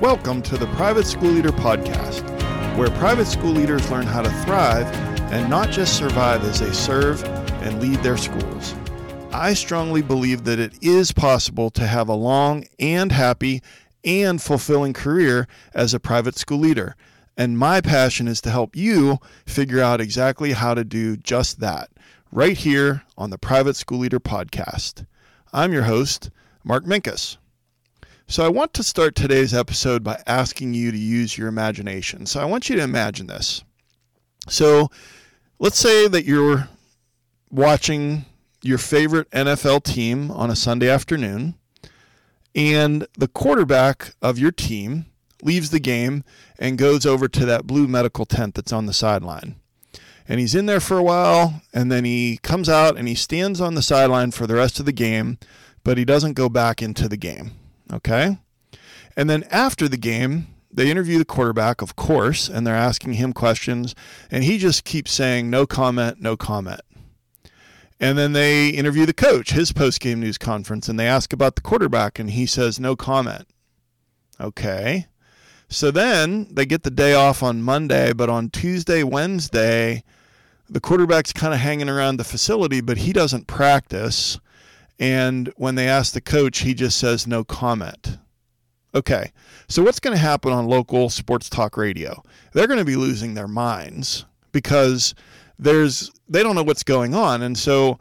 Welcome to the Private School Leader Podcast, where private school leaders learn how to thrive and not just survive as they serve and lead their schools. I strongly believe that it is possible to have a long and happy and fulfilling career as a private school leader. And my passion is to help you figure out exactly how to do just that right here on the Private School Leader Podcast. I'm your host, Mark Minkus. So, I want to start today's episode by asking you to use your imagination. So, I want you to imagine this. So, let's say that you're watching your favorite NFL team on a Sunday afternoon, and the quarterback of your team leaves the game and goes over to that blue medical tent that's on the sideline. And he's in there for a while, and then he comes out and he stands on the sideline for the rest of the game, but he doesn't go back into the game. Okay? And then after the game, they interview the quarterback, of course, and they're asking him questions, and he just keeps saying, no comment, no comment. And then they interview the coach, his post game news conference, and they ask about the quarterback, and he says, no comment. Okay. So then they get the day off on Monday, but on Tuesday, Wednesday, the quarterback's kind of hanging around the facility, but he doesn't practice. And when they ask the coach, he just says no comment. Okay, so what's going to happen on local sports talk radio? They're going to be losing their minds because there's they don't know what's going on, and so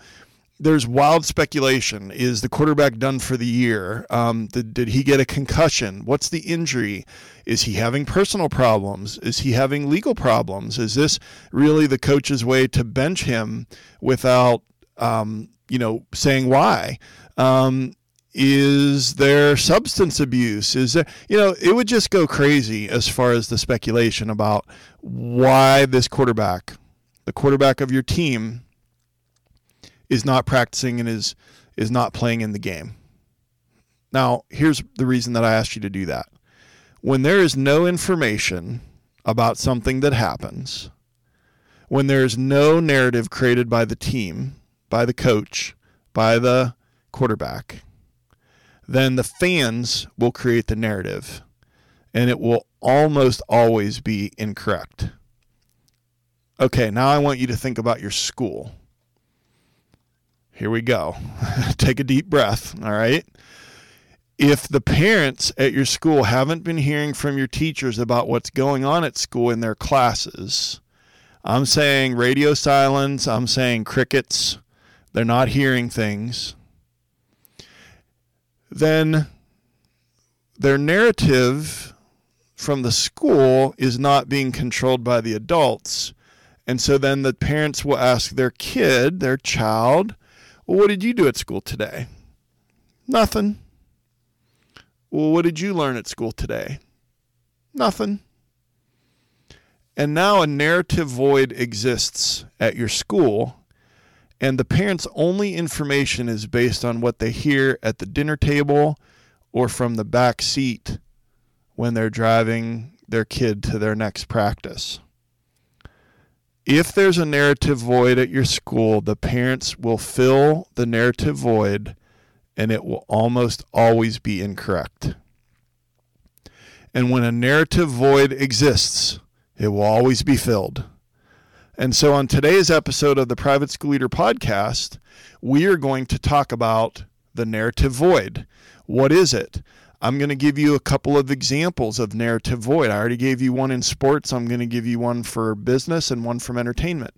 there's wild speculation. Is the quarterback done for the year? Um, did, did he get a concussion? What's the injury? Is he having personal problems? Is he having legal problems? Is this really the coach's way to bench him without, um, you know, saying why? Um, is there substance abuse? Is there, you know, it would just go crazy as far as the speculation about why this quarterback, the quarterback of your team, is not practicing and is is not playing in the game. Now, here's the reason that I asked you to do that. When there is no information about something that happens, when there is no narrative created by the team, by the coach, by the quarterback, then the fans will create the narrative and it will almost always be incorrect. Okay, now I want you to think about your school. Here we go. Take a deep breath, all right? If the parents at your school haven't been hearing from your teachers about what's going on at school in their classes, I'm saying radio silence, I'm saying crickets, they're not hearing things, then their narrative from the school is not being controlled by the adults. And so then the parents will ask their kid, their child, well, what did you do at school today? Nothing. Well, what did you learn at school today? Nothing. And now a narrative void exists at your school, and the parents' only information is based on what they hear at the dinner table or from the back seat when they're driving their kid to their next practice if there's a narrative void at your school, the parents will fill the narrative void and it will almost always be incorrect. And when a narrative void exists, it will always be filled. And so, on today's episode of the Private School Leader podcast, we are going to talk about the narrative void. What is it? I'm going to give you a couple of examples of narrative void. I already gave you one in sports. I'm going to give you one for business and one from entertainment.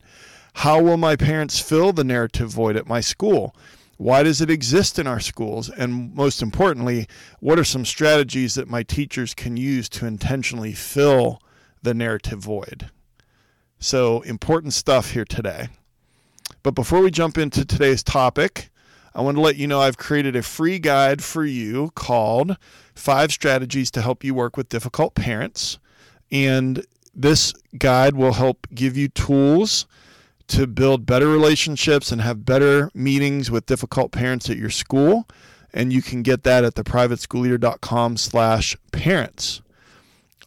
How will my parents fill the narrative void at my school? Why does it exist in our schools? And most importantly, what are some strategies that my teachers can use to intentionally fill the narrative void? So, important stuff here today. But before we jump into today's topic, I want to let you know I've created a free guide for you called Five Strategies to Help You Work with Difficult Parents. And this guide will help give you tools to build better relationships and have better meetings with difficult parents at your school. And you can get that at theprivateschoolleader.com slash parents.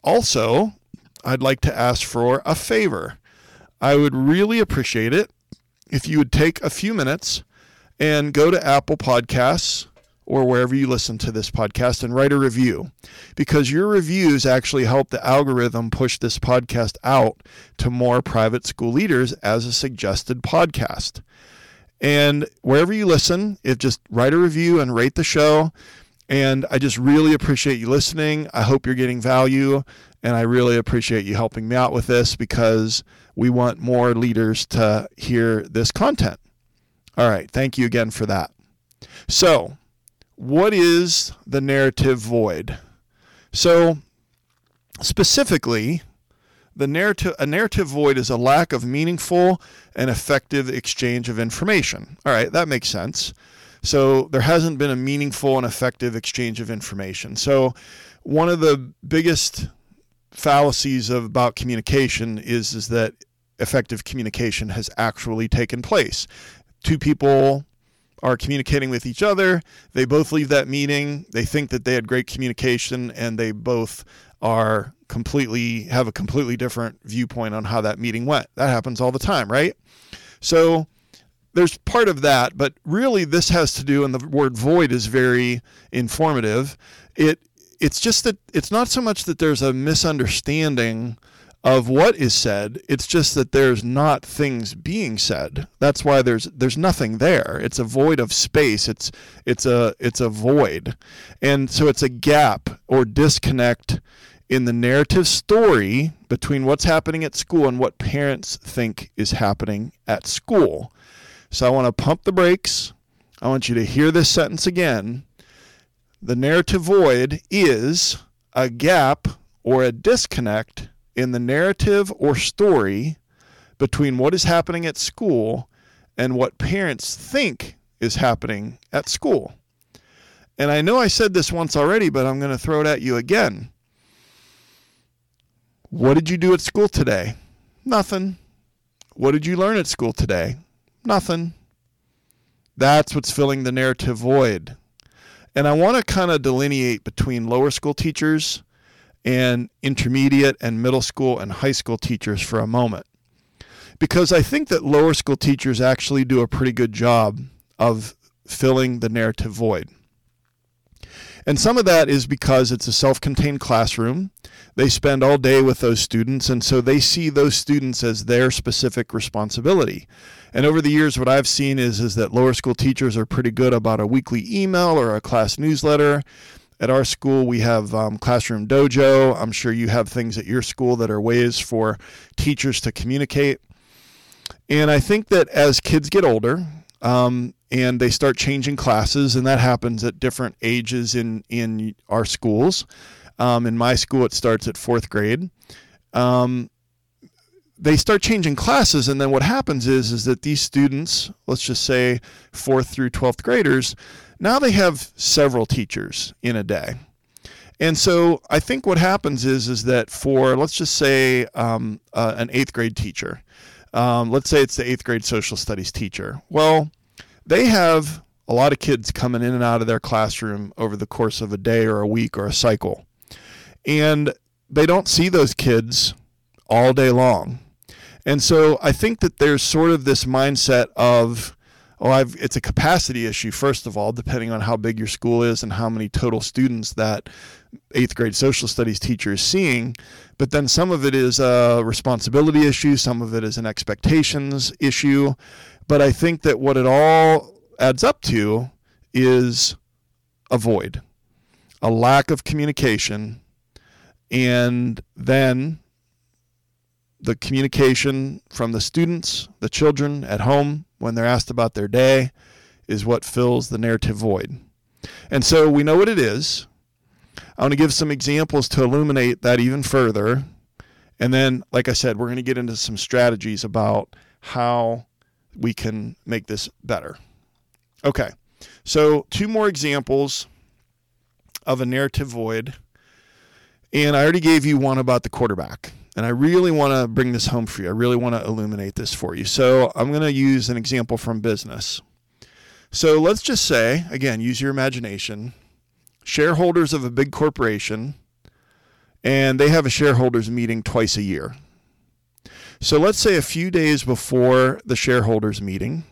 Also, I'd like to ask for a favor. I would really appreciate it if you would take a few minutes and go to Apple Podcasts or wherever you listen to this podcast and write a review because your reviews actually help the algorithm push this podcast out to more private school leaders as a suggested podcast. And wherever you listen, if just write a review and rate the show. And I just really appreciate you listening. I hope you're getting value. And I really appreciate you helping me out with this because we want more leaders to hear this content. All right. Thank you again for that. So, what is the narrative void? So, specifically, the narrative a narrative void is a lack of meaningful and effective exchange of information. All right, that makes sense. So there hasn't been a meaningful and effective exchange of information. So one of the biggest fallacies of, about communication is is that effective communication has actually taken place. Two people are communicating with each other. They both leave that meeting. They think that they had great communication and they both are completely have a completely different viewpoint on how that meeting went. That happens all the time, right? So there's part of that, but really this has to do and the word void is very informative. It it's just that it's not so much that there's a misunderstanding of what is said. It's just that there's not things being said. That's why there's there's nothing there. It's a void of space. It's it's a it's a void. And so it's a gap or disconnect in the narrative story between what's happening at school and what parents think is happening at school. So I want to pump the brakes. I want you to hear this sentence again. The narrative void is a gap or a disconnect in the narrative or story between what is happening at school and what parents think is happening at school. And I know I said this once already, but I'm going to throw it at you again. What did you do at school today? Nothing. What did you learn at school today? Nothing. That's what's filling the narrative void. And I want to kind of delineate between lower school teachers and intermediate and middle school and high school teachers for a moment. Because I think that lower school teachers actually do a pretty good job of filling the narrative void. And some of that is because it's a self contained classroom. They spend all day with those students, and so they see those students as their specific responsibility. And over the years, what I've seen is, is that lower school teachers are pretty good about a weekly email or a class newsletter. At our school, we have um, Classroom Dojo. I'm sure you have things at your school that are ways for teachers to communicate. And I think that as kids get older um, and they start changing classes, and that happens at different ages in, in our schools. Um, in my school, it starts at fourth grade. Um, they start changing classes, and then what happens is is that these students, let's just say fourth through twelfth graders, now they have several teachers in a day. And so I think what happens is is that for let's just say um, uh, an eighth grade teacher, um, let's say it's the eighth grade social studies teacher. Well, they have a lot of kids coming in and out of their classroom over the course of a day or a week or a cycle, and they don't see those kids all day long. And so I think that there's sort of this mindset of oh, I've, it's a capacity issue, first of all, depending on how big your school is and how many total students that eighth grade social studies teacher is seeing. But then some of it is a responsibility issue, some of it is an expectations issue. But I think that what it all adds up to is a void, a lack of communication, and then the communication from the students, the children at home when they're asked about their day is what fills the narrative void. And so we know what it is. I want to give some examples to illuminate that even further. And then, like I said, we're going to get into some strategies about how we can make this better. Okay, so two more examples of a narrative void. And I already gave you one about the quarterback. And I really want to bring this home for you. I really want to illuminate this for you. So I'm going to use an example from business. So let's just say, again, use your imagination, shareholders of a big corporation, and they have a shareholders meeting twice a year. So let's say a few days before the shareholders meeting,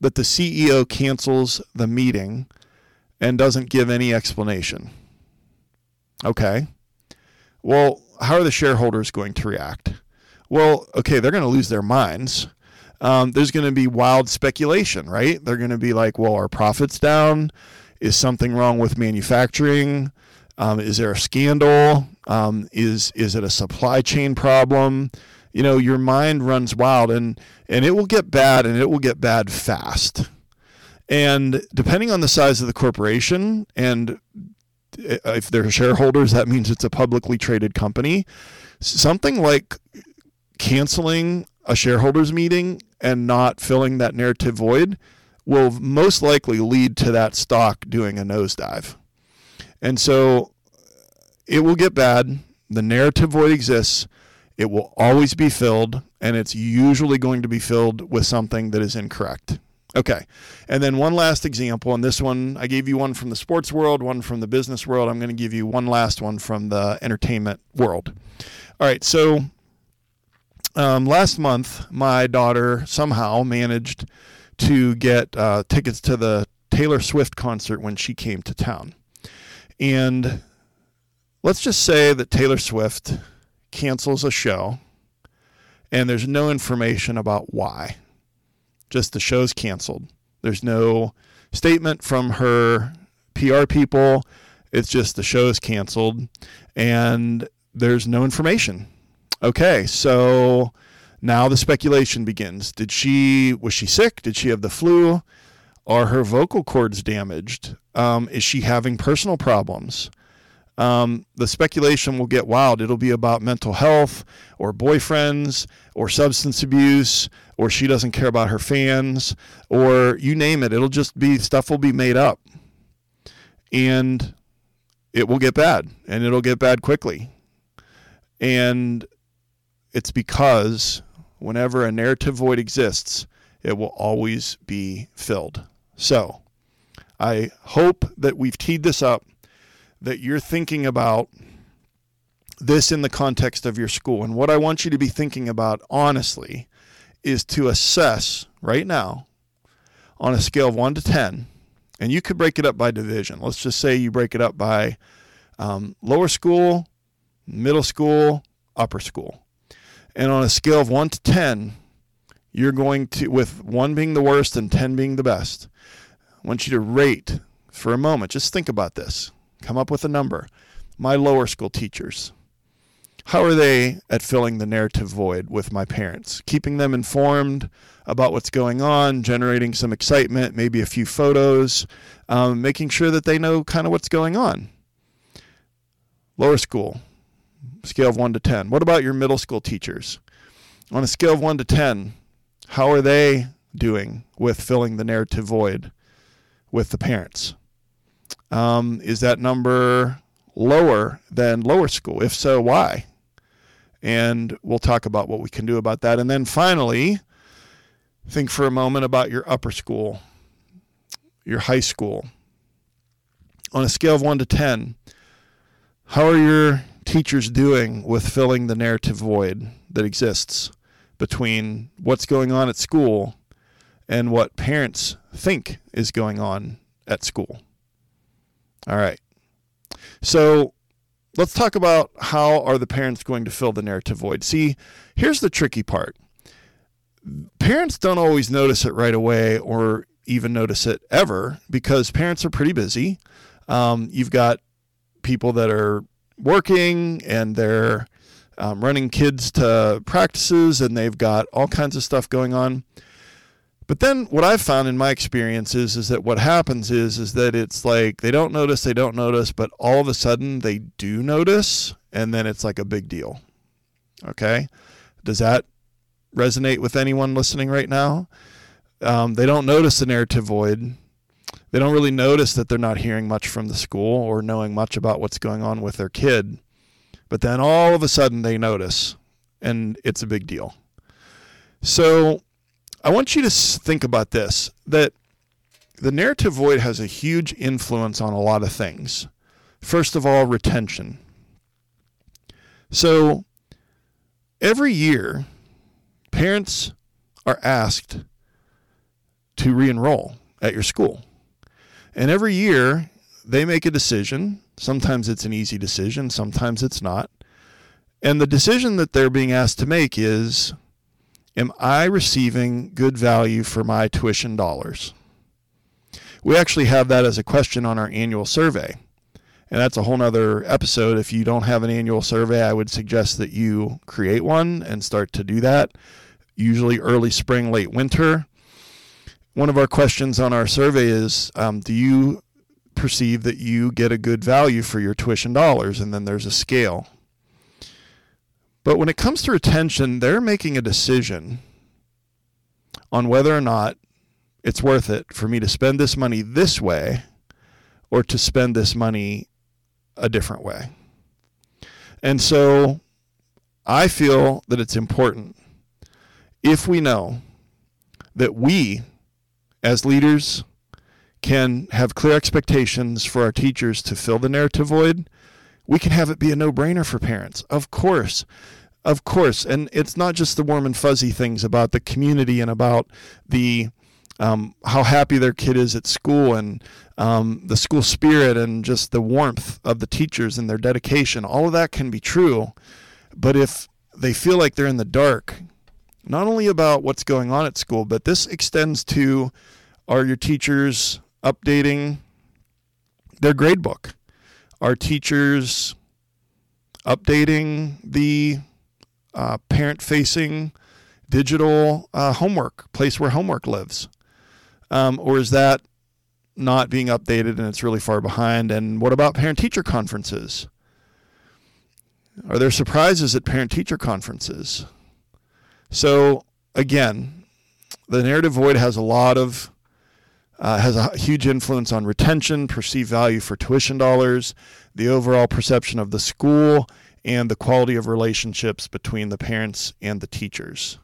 that the CEO cancels the meeting and doesn't give any explanation. Okay. Well, how are the shareholders going to react? Well, okay, they're going to lose their minds. Um, there's going to be wild speculation, right? They're going to be like, well, our profits down? Is something wrong with manufacturing? Um, is there a scandal? Um, is is it a supply chain problem? You know, your mind runs wild, and and it will get bad, and it will get bad fast. And depending on the size of the corporation, and uh, if they're shareholders, that means it's a publicly traded company. Something like canceling a shareholders meeting and not filling that narrative void will most likely lead to that stock doing a nosedive. And so it will get bad. The narrative void exists. It will always be filled, and it's usually going to be filled with something that is incorrect. Okay. And then one last example, and this one, I gave you one from the sports world, one from the business world. I'm going to give you one last one from the entertainment world. All right. So um, last month, my daughter somehow managed to get uh, tickets to the Taylor Swift concert when she came to town. And let's just say that Taylor Swift cancels a show and there's no information about why. Just the show's canceled. There's no statement from her PR people. It's just the show's canceled and there's no information. Okay, so now the speculation begins. Did she was she sick? Did she have the flu? Are her vocal cords damaged? Um, is she having personal problems? Um, the speculation will get wild. It'll be about mental health or boyfriends or substance abuse or she doesn't care about her fans or you name it. It'll just be stuff will be made up. And it will get bad and it'll get bad quickly. And it's because whenever a narrative void exists, it will always be filled. So I hope that we've teed this up that you're thinking about this in the context of your school. And what I want you to be thinking about, honestly, is to assess right now on a scale of 1 to 10, and you could break it up by division. Let's just say you break it up by um, lower school, middle school, upper school. And on a scale of 1 to 10, you're going to, with 1 being the worst and 10 being the best, I want you to rate for a moment. Just think about this. Come up with a number. My lower school teachers. How are they at filling the narrative void with my parents? Keeping them informed about what's going on, generating some excitement, maybe a few photos, um, making sure that they know kind of what's going on. Lower school, scale of 1 to 10. What about your middle school teachers? On a scale of 1 to 10, how are they doing with filling the narrative void with the parents? Um, is that number lower than lower school? If so, why? And we'll talk about what we can do about that. And then finally, think for a moment about your upper school, your high school. On a scale of 1 to 10, how are your teachers doing with filling the narrative void that exists between what's going on at school and what parents think is going on at school? All right. So let's talk about how are the parents going to fill the narrative void. See, here's the tricky part. Parents don't always notice it right away or even notice it ever because parents are pretty busy. Um, you've got people that are working and they're um, running kids to practices and they've got all kinds of stuff going on. But then what I've found in my experience is, is that what happens is is that it's like they don't notice, they don't notice, but all of a sudden they do notice, and then it's like a big deal. Okay, does that resonate with anyone listening right now? Um, they don't notice the narrative void. They don't really notice that they're not hearing much from the school or knowing much about what's going on with their kid. But then all of a sudden they notice, and it's a big deal. So I want you to think about this that the narrative void has a huge influence on a lot of things. First of all, retention. So every year, parents are asked to re enroll at your school. And every year they make a decision. Sometimes it's an easy decision, sometimes it's not. And the decision that they're being asked to make is Am I receiving good value for my tuition dollars? We actually have that as a question on our annual survey. And that's a whole nother episode. If you don't have an annual survey, I would suggest that you create one and start to do that, usually early spring, late winter. One of our questions on our survey is um, Do you perceive that you get a good value for your tuition dollars? And then there's a scale. But when it comes to retention, they're making a decision on whether or not it's worth it for me to spend this money this way or to spend this money a different way. And so I feel that it's important if we know that we, as leaders, can have clear expectations for our teachers to fill the narrative void, we can have it be a no brainer for parents. Of course. Of course. And it's not just the warm and fuzzy things about the community and about the um, how happy their kid is at school and um, the school spirit and just the warmth of the teachers and their dedication. All of that can be true. But if they feel like they're in the dark, not only about what's going on at school, but this extends to are your teachers updating their grade book? Are teachers updating the uh, parent facing digital uh, homework, place where homework lives? Um, or is that not being updated and it's really far behind? And what about parent teacher conferences? Are there surprises at parent teacher conferences? So, again, the narrative void has a lot of uh, has a huge influence on retention, perceived value for tuition dollars, the overall perception of the school, and the quality of relationships between the parents and the teachers.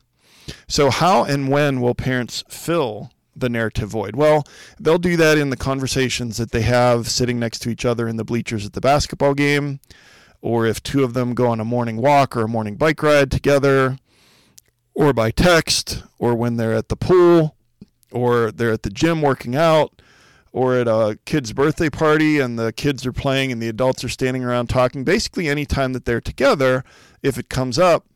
So, how and when will parents fill the narrative void? Well, they'll do that in the conversations that they have sitting next to each other in the bleachers at the basketball game, or if two of them go on a morning walk or a morning bike ride together, or by text, or when they're at the pool, or they're at the gym working out, or at a kid's birthday party and the kids are playing and the adults are standing around talking. Basically, any time that they're together, if it comes up,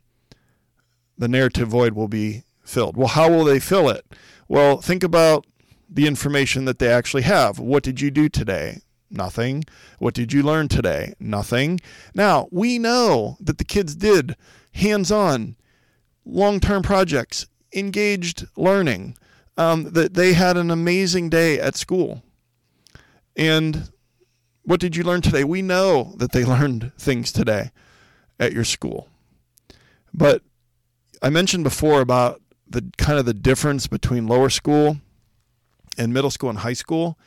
the narrative void will be filled. Well, how will they fill it? Well, think about the information that they actually have. What did you do today? Nothing. What did you learn today? Nothing. Now, we know that the kids did hands on, long term projects, engaged learning, um, that they had an amazing day at school. And what did you learn today? We know that they learned things today at your school. But I mentioned before about the kind of the difference between lower school and middle school and high school,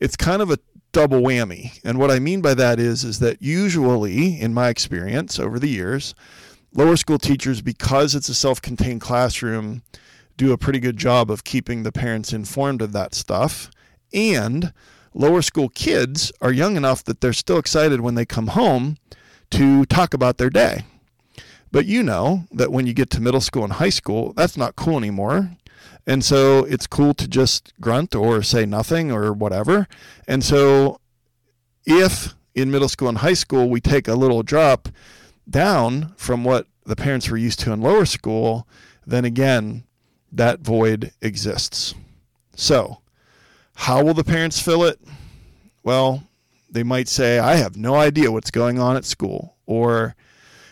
it's kind of a double whammy. And what I mean by that is is that usually in my experience over the years, lower school teachers because it's a self-contained classroom do a pretty good job of keeping the parents informed of that stuff. And lower school kids are young enough that they're still excited when they come home to talk about their day. But you know that when you get to middle school and high school, that's not cool anymore. And so it's cool to just grunt or say nothing or whatever. And so if in middle school and high school we take a little drop down from what the parents were used to in lower school, then again, that void exists. So, how will the parents fill it? Well, they might say, I have no idea what's going on at school. Or,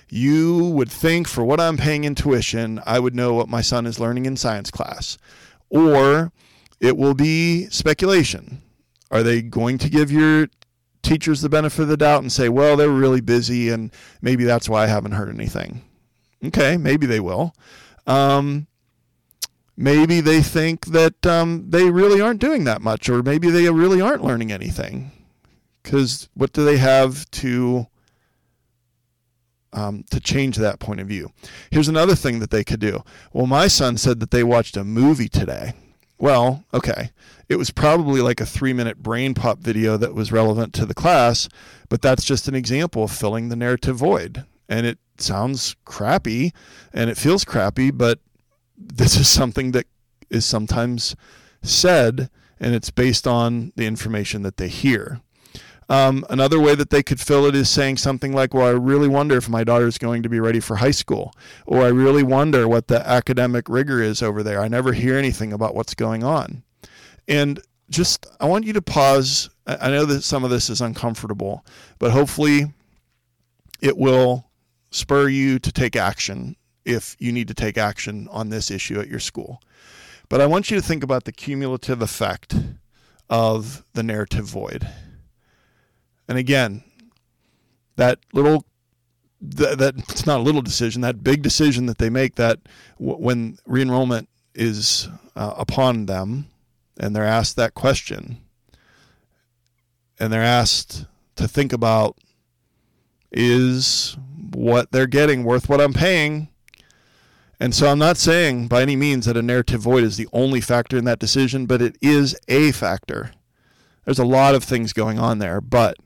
you would think for what I'm paying in tuition, I would know what my son is learning in science class. Or it will be speculation. Are they going to give your teachers the benefit of the doubt and say, well, they're really busy and maybe that's why I haven't heard anything? Okay, maybe they will. Um, maybe they think that um, they really aren't doing that much, or maybe they really aren't learning anything. Because what do they have to um, to change that point of view. Here's another thing that they could do. Well, my son said that they watched a movie today. Well, okay. It was probably like a three minute BrainPOP video that was relevant to the class, but that's just an example of filling the narrative void. And it sounds crappy and it feels crappy, but this is something that is sometimes said and it's based on the information that they hear. Um, another way that they could fill it is saying something like, Well, I really wonder if my daughter is going to be ready for high school, or I really wonder what the academic rigor is over there. I never hear anything about what's going on. And just, I want you to pause. I know that some of this is uncomfortable, but hopefully it will spur you to take action if you need to take action on this issue at your school. But I want you to think about the cumulative effect of the narrative void. And again, that little that, that it's not a little decision, that big decision that they make that w- when re-enrollment is uh, upon them and they're asked that question and they're asked to think about is what they're getting worth what I'm paying? And so I'm not saying by any means that a narrative void is the only factor in that decision, but it is a factor. There's a lot of things going on there, but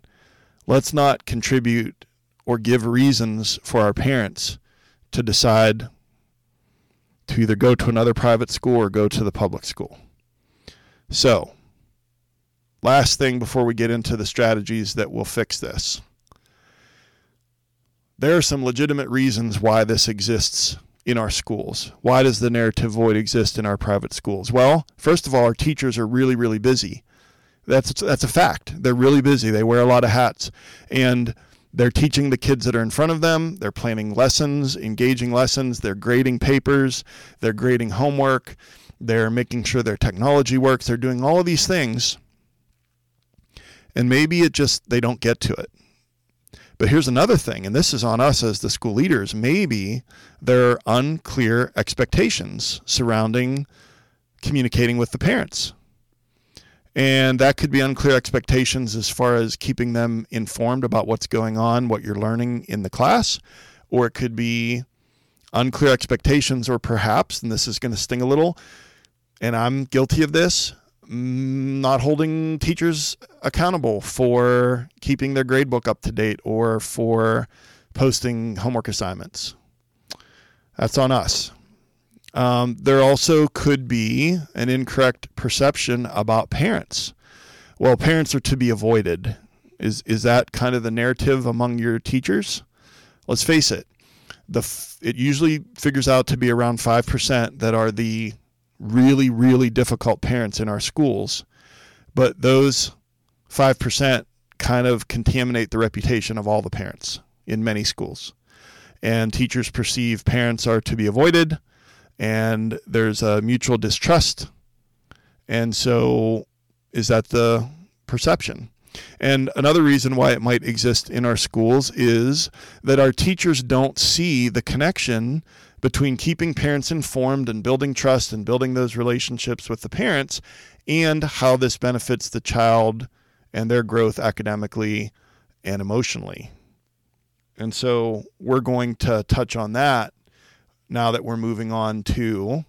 let's not contribute or give reasons for our parents to decide to either go to another private school or go to the public school. So, last thing before we get into the strategies that will fix this. There are some legitimate reasons why this exists in our schools. Why does the narrative void exist in our private schools? Well, first of all, our teachers are really, really busy. That's that's a fact. They're really busy. They wear a lot of hats, and they're teaching the kids that are in front of them. They're planning lessons, engaging lessons. They're grading papers. They're grading homework. They're making sure their technology works. They're doing all of these things, and maybe it just they don't get to it. But here's another thing, and this is on us as the school leaders. Maybe there are unclear expectations surrounding communicating with the parents. And that could be unclear expectations as far as keeping them informed about what's going on, what you're learning in the class, or it could be unclear expectations, or perhaps, and this is going to sting a little, and I'm guilty of this, not holding teachers accountable for keeping their gradebook up to date or for posting homework assignments. That's on us. Um, there also could be an incorrect perception about parents. Well, parents are to be avoided. Is is that kind of the narrative among your teachers? Let's face it. The it usually figures out to be around five percent that are the really really difficult parents in our schools, but those five percent kind of contaminate the reputation of all the parents in many schools, and teachers perceive parents are to be avoided and there's a mutual distrust. And so, is that the perception? And another reason why it might exist in our schools is that our teachers don't see the connection between keeping parents informed and building trust and building those relationships with the parents and how this benefits the child and their growth academically and emotionally. And so we're going to touch on that now that we're moving on to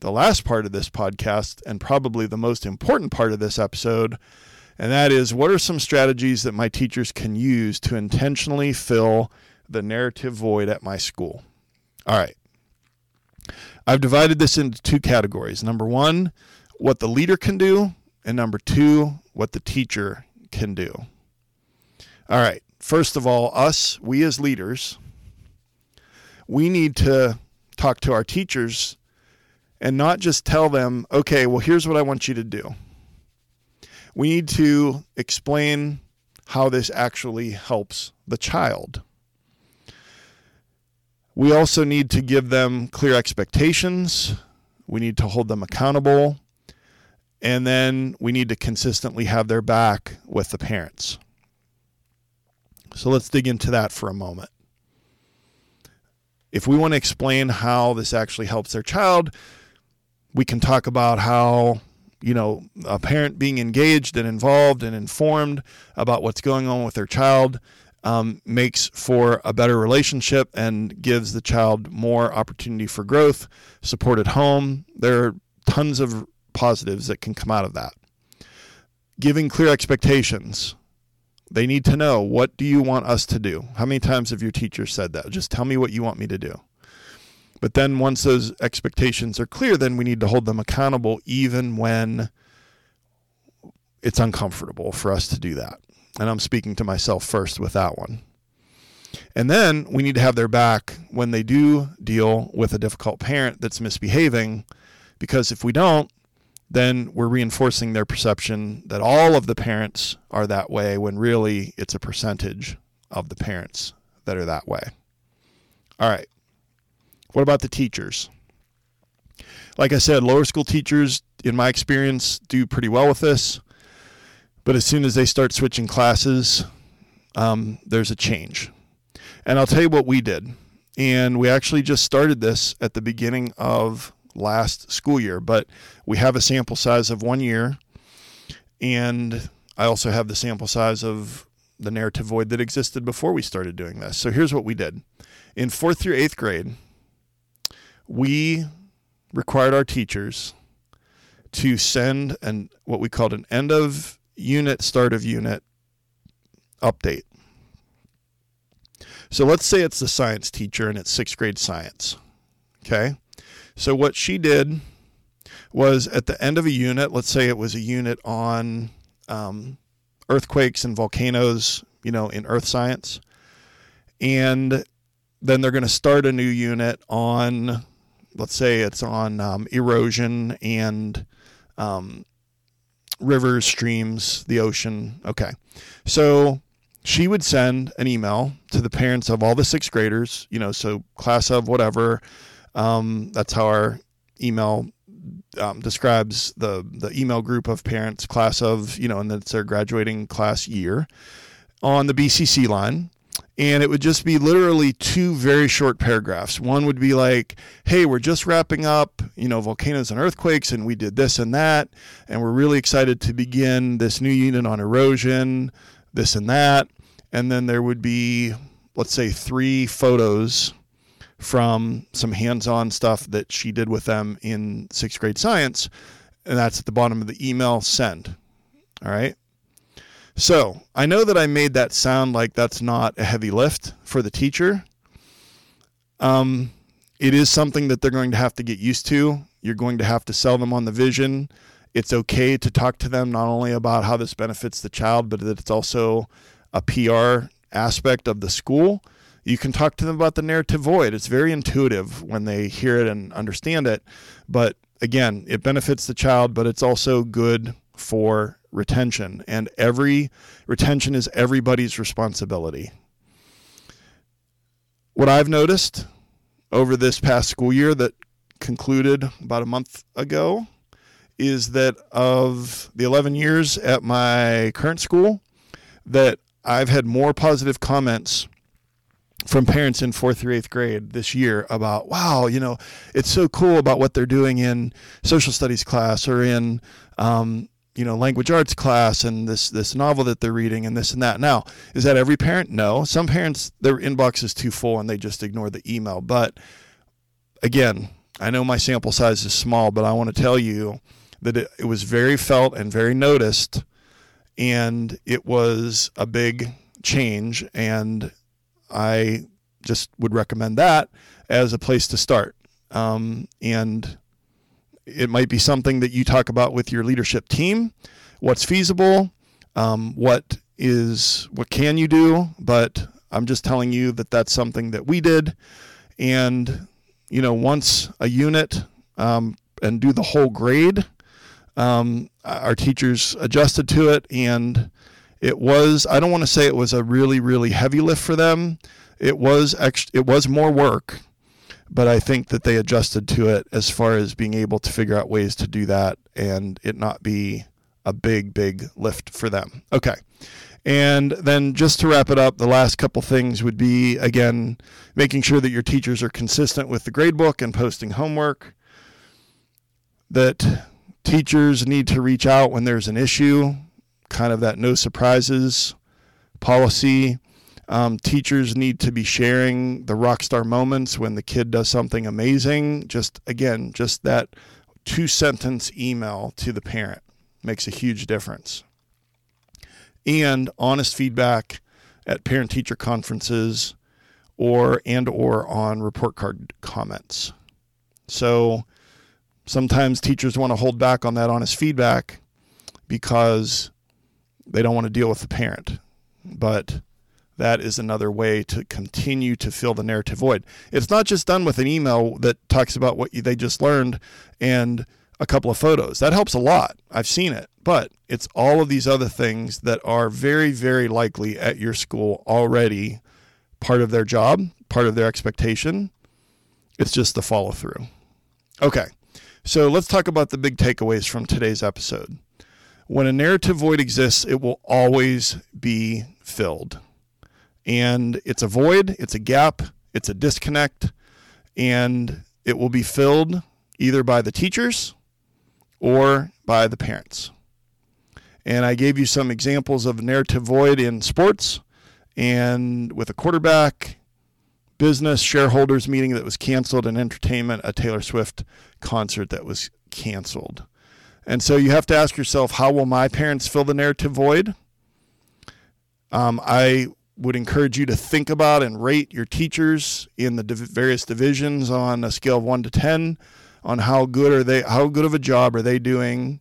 the last part of this podcast and probably the most important part of this episode. And that is what are some strategies that my teachers can use to intentionally fill the narrative void at my school? All right. I've divided this into two categories. Number one, what the leader can do, and number two, what the teacher can do. All right. First of all, us, we as leaders, we need to talk to our teachers and not just tell them, okay, well, here's what I want you to do. We need to explain how this actually helps the child. We also need to give them clear expectations. We need to hold them accountable. And then we need to consistently have their back with the parents. So let's dig into that for a moment if we want to explain how this actually helps their child, we can talk about how you know a parent being engaged and involved and informed about what's going on with their child um, makes for a better relationship and gives the child more opportunity for growth support at home there are tons of positives that can come out of that giving clear expectations they need to know what do you want us to do? How many times have your teachers said that? Just tell me what you want me to do. But then once those expectations are clear, then we need to hold them accountable even when it's uncomfortable for us to do that. And I'm speaking to myself first with that one. And then we need to have their back when they do deal with a difficult parent that's misbehaving, because if we don't, then we're reinforcing their perception that all of the parents are that way when really it's a percentage of the parents that are that way. All right. What about the teachers? Like I said, lower school teachers, in my experience, do pretty well with this. But as soon as they start switching classes, um, there's a change. And I'll tell you what we did. And we actually just started this at the beginning of last school year, but we have a sample size of one year. And I also have the sample size of the narrative void that existed before we started doing this. So here's what we did in fourth through eighth grade, we required our teachers to send an what we called an end of unit, start of unit update. So let's say it's the science teacher and it's sixth grade science. Okay. So what she did was at the end of a unit, let's say it was a unit on um, earthquakes and volcanoes, you know, in earth science. And then they're going to start a new unit on, let's say it's on um, erosion and um, rivers, streams, the ocean. Okay. So she would send an email to the parents of all the sixth graders, you know, so class of whatever. Um, that's how our email um, describes the the email group of parents, class of, you know, and that's their graduating class year on the BCC line and it would just be literally two very short paragraphs. One would be like, "Hey, we're just wrapping up, you know, volcanoes and earthquakes and we did this and that, and we're really excited to begin this new unit on erosion, this and that." And then there would be let's say 3 photos from some hands-on stuff that she did with them in 6th grade science, and that's at the bottom of the email send. All right? So I know that I made that sound like that's not a heavy lift for the teacher. Um, it is something that they're going to have to get used to. You're going to have to sell them on the vision. It's okay to talk to them not only about how this benefits the child, but that it's also a PR aspect of the school. You can talk to them about the narrative void. It's very intuitive when they hear it and understand it. But again, it benefits the child, but it's also good for retention, and every retention is everybody's responsibility. What I've noticed over this past school year that concluded about a month ago is that of the 11 years at my current school that I've had more positive comments from parents in fourth through eighth grade this year about wow you know it's so cool about what they're doing in social studies class or in um, you know language arts class and this this novel that they're reading and this and that. Now is that every parent? No. Some parents their inbox is too full and they just ignore the email. But again i know my sample size is small but i want to tell you that it, it was very felt and very noticed and it was a big change and i just would recommend that as a place to start. Um, and it might be something that you talk about with your leadership team. What's feasible? Um, what is what can you do? But I'm just telling you that that's something that we did, and you know, once a unit um, and do the whole grade, um, our teachers adjusted to it, and it was I don't want to say it was a really really heavy lift for them. It was ex- it was more work but I think that they adjusted to it as far as being able to figure out ways to do that and it not be a big, big lift for them. Okay. And then just to wrap it up, the last couple things would be again, making sure that your teachers are consistent with the gradebook and posting homework, that teachers need to reach out when there's an issue, kind of that no surprises policy um, teachers need to be sharing the rock star moments when the kid does something amazing. Just again, just that two sentence email to the parent makes a huge difference. And honest feedback at parent teacher conferences or and or on report card comments. So sometimes teachers want to hold back on that honest feedback because they don't want to deal with the parent. But that is another way to continue to fill the narrative void. It's not just done with an email that talks about what they just learned and a couple of photos. That helps a lot. I've seen it. But it's all of these other things that are very, very likely at your school already part of their job, part of their expectation. It's just the follow through. Okay, so let's talk about the big takeaways from today's episode. When a narrative void exists, it will always be filled. And it's a void, it's a gap, it's a disconnect, and it will be filled either by the teachers or by the parents. And I gave you some examples of narrative void in sports and with a quarterback, business, shareholders meeting that was canceled, and entertainment, a Taylor Swift concert that was canceled. And so you have to ask yourself, how will my parents fill the narrative void? Um, I would encourage you to think about and rate your teachers in the div- various divisions on a scale of one to ten, on how good are they, how good of a job are they doing,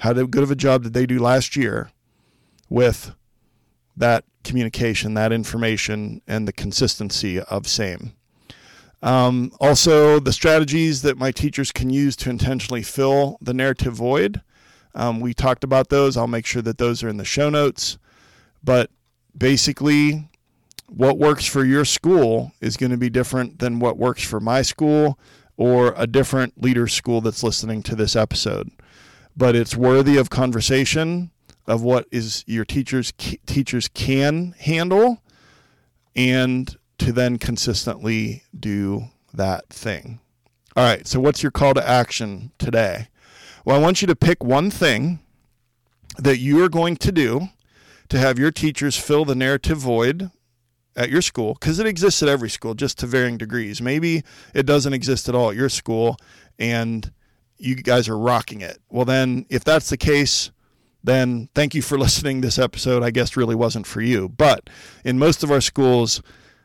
how good of a job did they do last year with that communication, that information, and the consistency of same. Um, also, the strategies that my teachers can use to intentionally fill the narrative void. Um, we talked about those. I'll make sure that those are in the show notes. But basically, what works for your school is going to be different than what works for my school or a different leader school that's listening to this episode. But it's worthy of conversation of what is your teachers teachers can handle and to then consistently do that thing. All right, so what's your call to action today? Well, I want you to pick one thing that you are going to do to have your teachers fill the narrative void at your school because it exists at every school just to varying degrees. Maybe it doesn't exist at all at your school and you guys are rocking it. Well, then, if that's the case, then thank you for listening. This episode, I guess, really wasn't for you. But in most of our schools,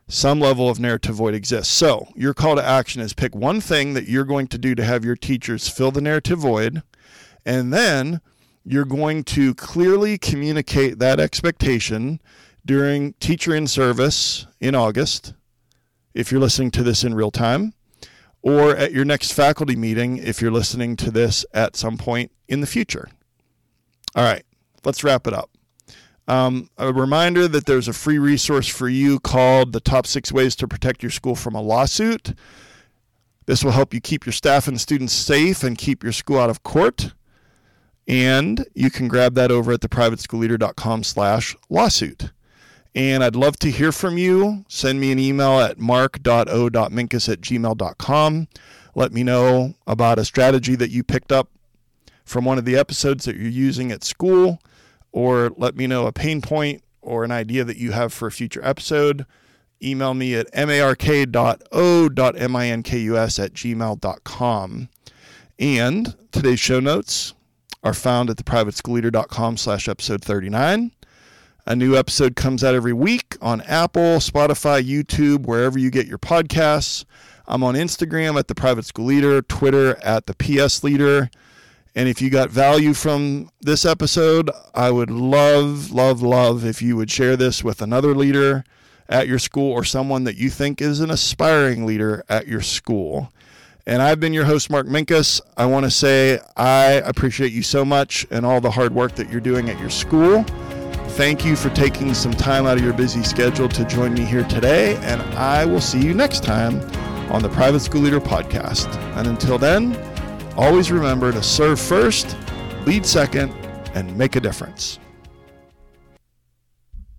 some level of narrative void exists. So, your call to action is pick one thing that you're going to do to have your teachers fill the narrative void, and then you're going to clearly communicate that expectation during teacher in service in August, if you're listening to this in real time, or at your next faculty meeting if you're listening to this at some point in the future. All right, let's wrap it up. Um, a reminder that there's a free resource for you called The Top Six Ways to Protect Your School from a Lawsuit. This will help you keep your staff and students safe and keep your school out of court. And you can grab that over at theprivateschoolleader.com slash lawsuit. And I'd love to hear from you. Send me an email at mark.o.minkus at gmail.com. Let me know about a strategy that you picked up from one of the episodes that you're using at school, or let me know a pain point or an idea that you have for a future episode. Email me at mark.o.minkus at gmail.com. And today's show notes are found at theprivateschoolleader.com slash episode 39. A new episode comes out every week on Apple, Spotify, YouTube, wherever you get your podcasts. I'm on Instagram at the Private School Leader, Twitter at the PS Leader. And if you got value from this episode, I would love, love, love if you would share this with another leader at your school or someone that you think is an aspiring leader at your school. And I've been your host, Mark Minkus. I want to say I appreciate you so much and all the hard work that you're doing at your school. Thank you for taking some time out of your busy schedule to join me here today. And I will see you next time on the Private School Leader Podcast. And until then, Always remember to serve first, lead second, and make a difference.